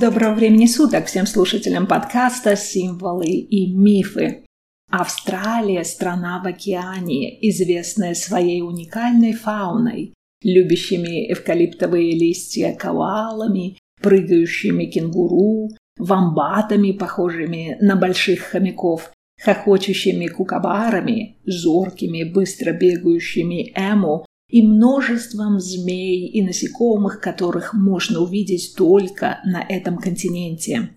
Доброго времени суток всем слушателям подкаста «Символы и мифы». Австралия – страна в океане, известная своей уникальной фауной, любящими эвкалиптовые листья коалами, прыгающими кенгуру, вамбатами, похожими на больших хомяков, хохочущими кукабарами, зоркими, быстро бегающими эму и множеством змей и насекомых, которых можно увидеть только на этом континенте.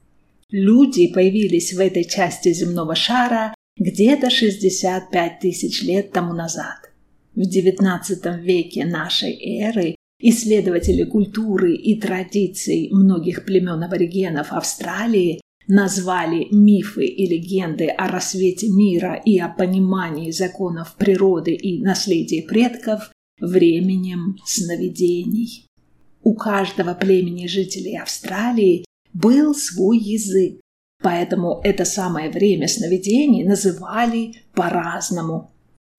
Люди появились в этой части земного шара где-то 65 тысяч лет тому назад. В XIX веке нашей эры исследователи культуры и традиций многих племен аборигенов Австралии назвали мифы и легенды о рассвете мира и о понимании законов природы и наследия предков временем сновидений. У каждого племени жителей Австралии был свой язык, поэтому это самое время сновидений называли по-разному.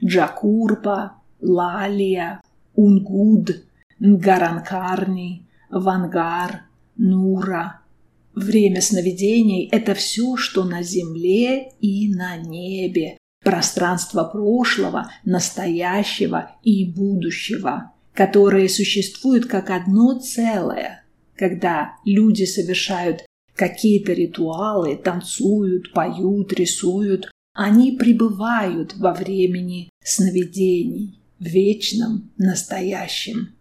Джакурпа, Лалия, Унгуд, Нгаранкарни, Вангар, Нура. Время сновидений – это все, что на земле и на небе, пространство прошлого, настоящего и будущего, которые существуют как одно целое, когда люди совершают какие-то ритуалы, танцуют, поют, рисуют, они пребывают во времени сновидений, вечном настоящем.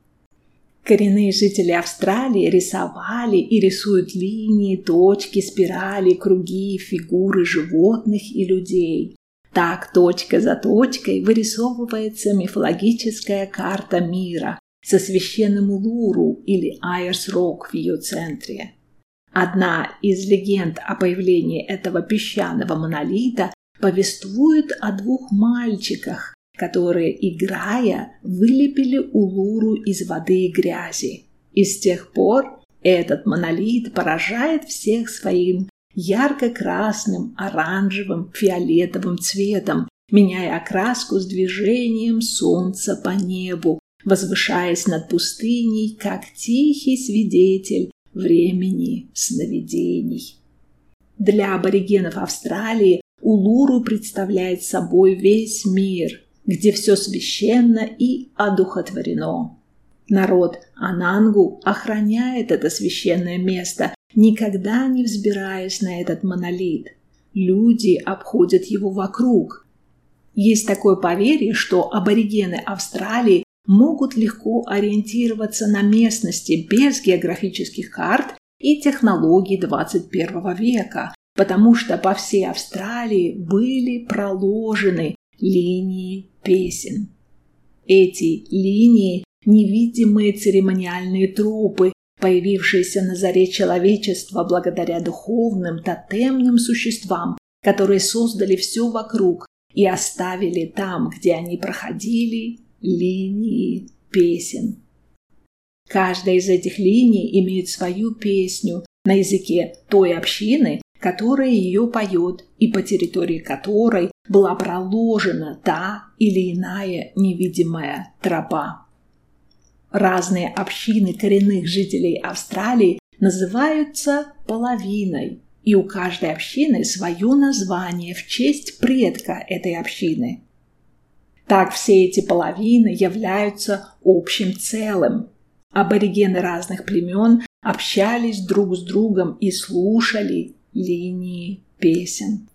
Коренные жители Австралии рисовали и рисуют линии, точки, спирали, круги, фигуры животных и людей. Так точка за точкой вырисовывается мифологическая карта мира со священным Улуру или Айрс-Рок в ее центре. Одна из легенд о появлении этого песчаного монолита повествует о двух мальчиках, которые, играя, вылепили Улуру из воды и грязи. И с тех пор этот монолит поражает всех своим ярко-красным, оранжевым, фиолетовым цветом, меняя окраску с движением солнца по небу, возвышаясь над пустыней, как тихий свидетель времени сновидений. Для аборигенов Австралии Улуру представляет собой весь мир, где все священно и одухотворено. Народ Анангу охраняет это священное место, никогда не взбираясь на этот монолит. Люди обходят его вокруг. Есть такое поверье, что аборигены Австралии могут легко ориентироваться на местности без географических карт и технологий 21 века, потому что по всей Австралии были проложены линии песен. Эти линии – невидимые церемониальные тропы, появившиеся на заре человечества благодаря духовным тотемным существам, которые создали все вокруг и оставили там, где они проходили, линии песен. Каждая из этих линий имеет свою песню на языке той общины, которая ее поет и по территории которой была проложена та или иная невидимая тропа. Разные общины коренных жителей Австралии называются половиной, и у каждой общины свое название в честь предка этой общины. Так все эти половины являются общим целым. Аборигены разных племен общались друг с другом и слушали линии песен.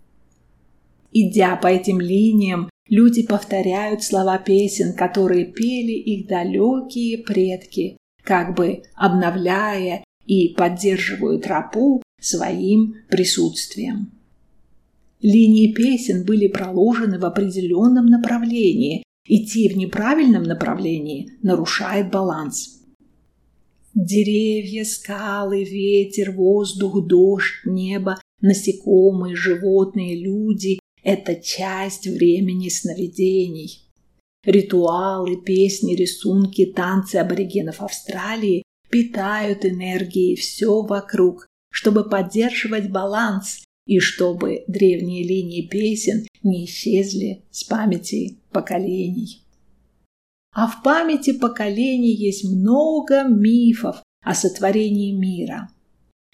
Идя по этим линиям, Люди повторяют слова песен, которые пели их далекие предки, как бы обновляя и поддерживают тропу своим присутствием. Линии песен были проложены в определенном направлении, идти в неправильном направлении нарушает баланс. Деревья, скалы, ветер, воздух, дождь, небо, насекомые, животные, люди это часть времени сновидений. Ритуалы, песни, рисунки, танцы аборигенов Австралии питают энергией все вокруг, чтобы поддерживать баланс и чтобы древние линии песен не исчезли с памяти поколений. А в памяти поколений есть много мифов о сотворении мира.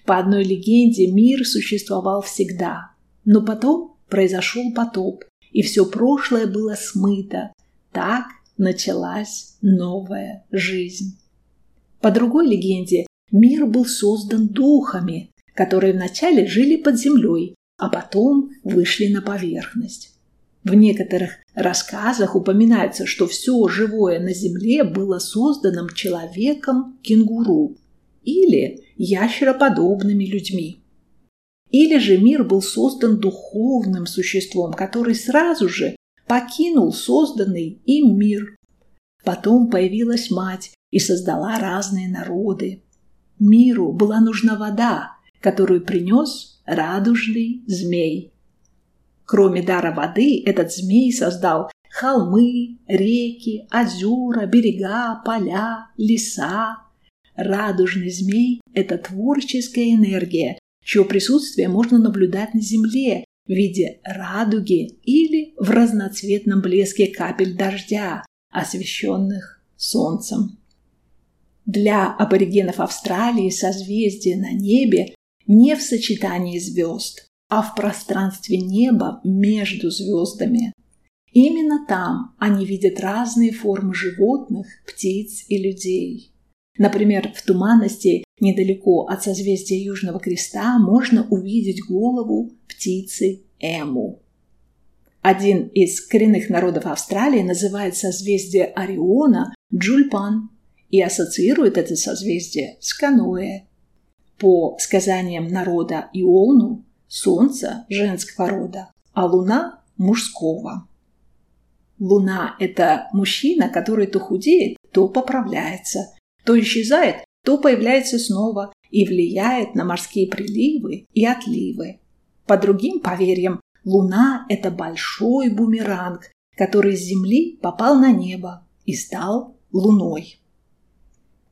По одной легенде мир существовал всегда, но потом произошел потоп, и все прошлое было смыто. Так началась новая жизнь. По другой легенде, мир был создан духами, которые вначале жили под землей, а потом вышли на поверхность. В некоторых рассказах упоминается, что все живое на Земле было созданным человеком-кенгуру или ящероподобными людьми. Или же мир был создан духовным существом, который сразу же покинул созданный им мир. Потом появилась мать и создала разные народы. Миру была нужна вода, которую принес радужный змей. Кроме дара воды, этот змей создал холмы, реки, озера, берега, поля, леса. Радужный змей – это творческая энергия, чье присутствие можно наблюдать на Земле в виде радуги или в разноцветном блеске капель дождя, освещенных солнцем. Для аборигенов Австралии созвездие на небе не в сочетании звезд, а в пространстве неба между звездами. Именно там они видят разные формы животных, птиц и людей. Например, в туманности недалеко от созвездия Южного Креста можно увидеть голову птицы Эму. Один из коренных народов Австралии называет созвездие Ориона Джульпан и ассоциирует это созвездие с каноэ. По сказаниям народа Иолну, Солнце – женского рода, а Луна – мужского. Луна – это мужчина, который то худеет, то поправляется, то исчезает, то появляется снова и влияет на морские приливы и отливы. По другим поверьям, Луна – это большой бумеранг, который с Земли попал на небо и стал Луной.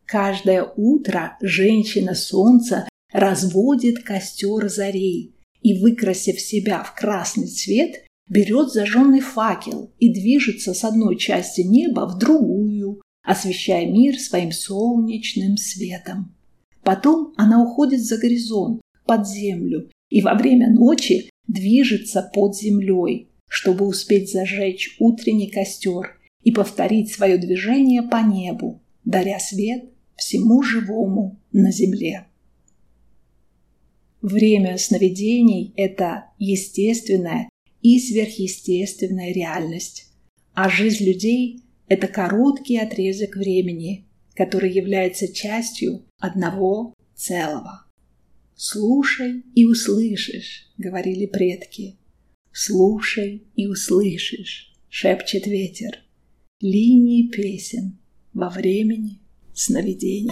Каждое утро женщина солнца разводит костер зарей и, выкрасив себя в красный цвет, берет зажженный факел и движется с одной части неба в другую, освещая мир своим солнечным светом. Потом она уходит за горизонт, под землю, и во время ночи движется под землей, чтобы успеть зажечь утренний костер и повторить свое движение по небу, даря свет всему живому на земле. Время сновидений – это естественная и сверхъестественная реальность, а жизнь людей – это короткий отрезок времени, который является частью одного целого. «Слушай и услышишь», — говорили предки. «Слушай и услышишь», — шепчет ветер. Линии песен во времени сновидений.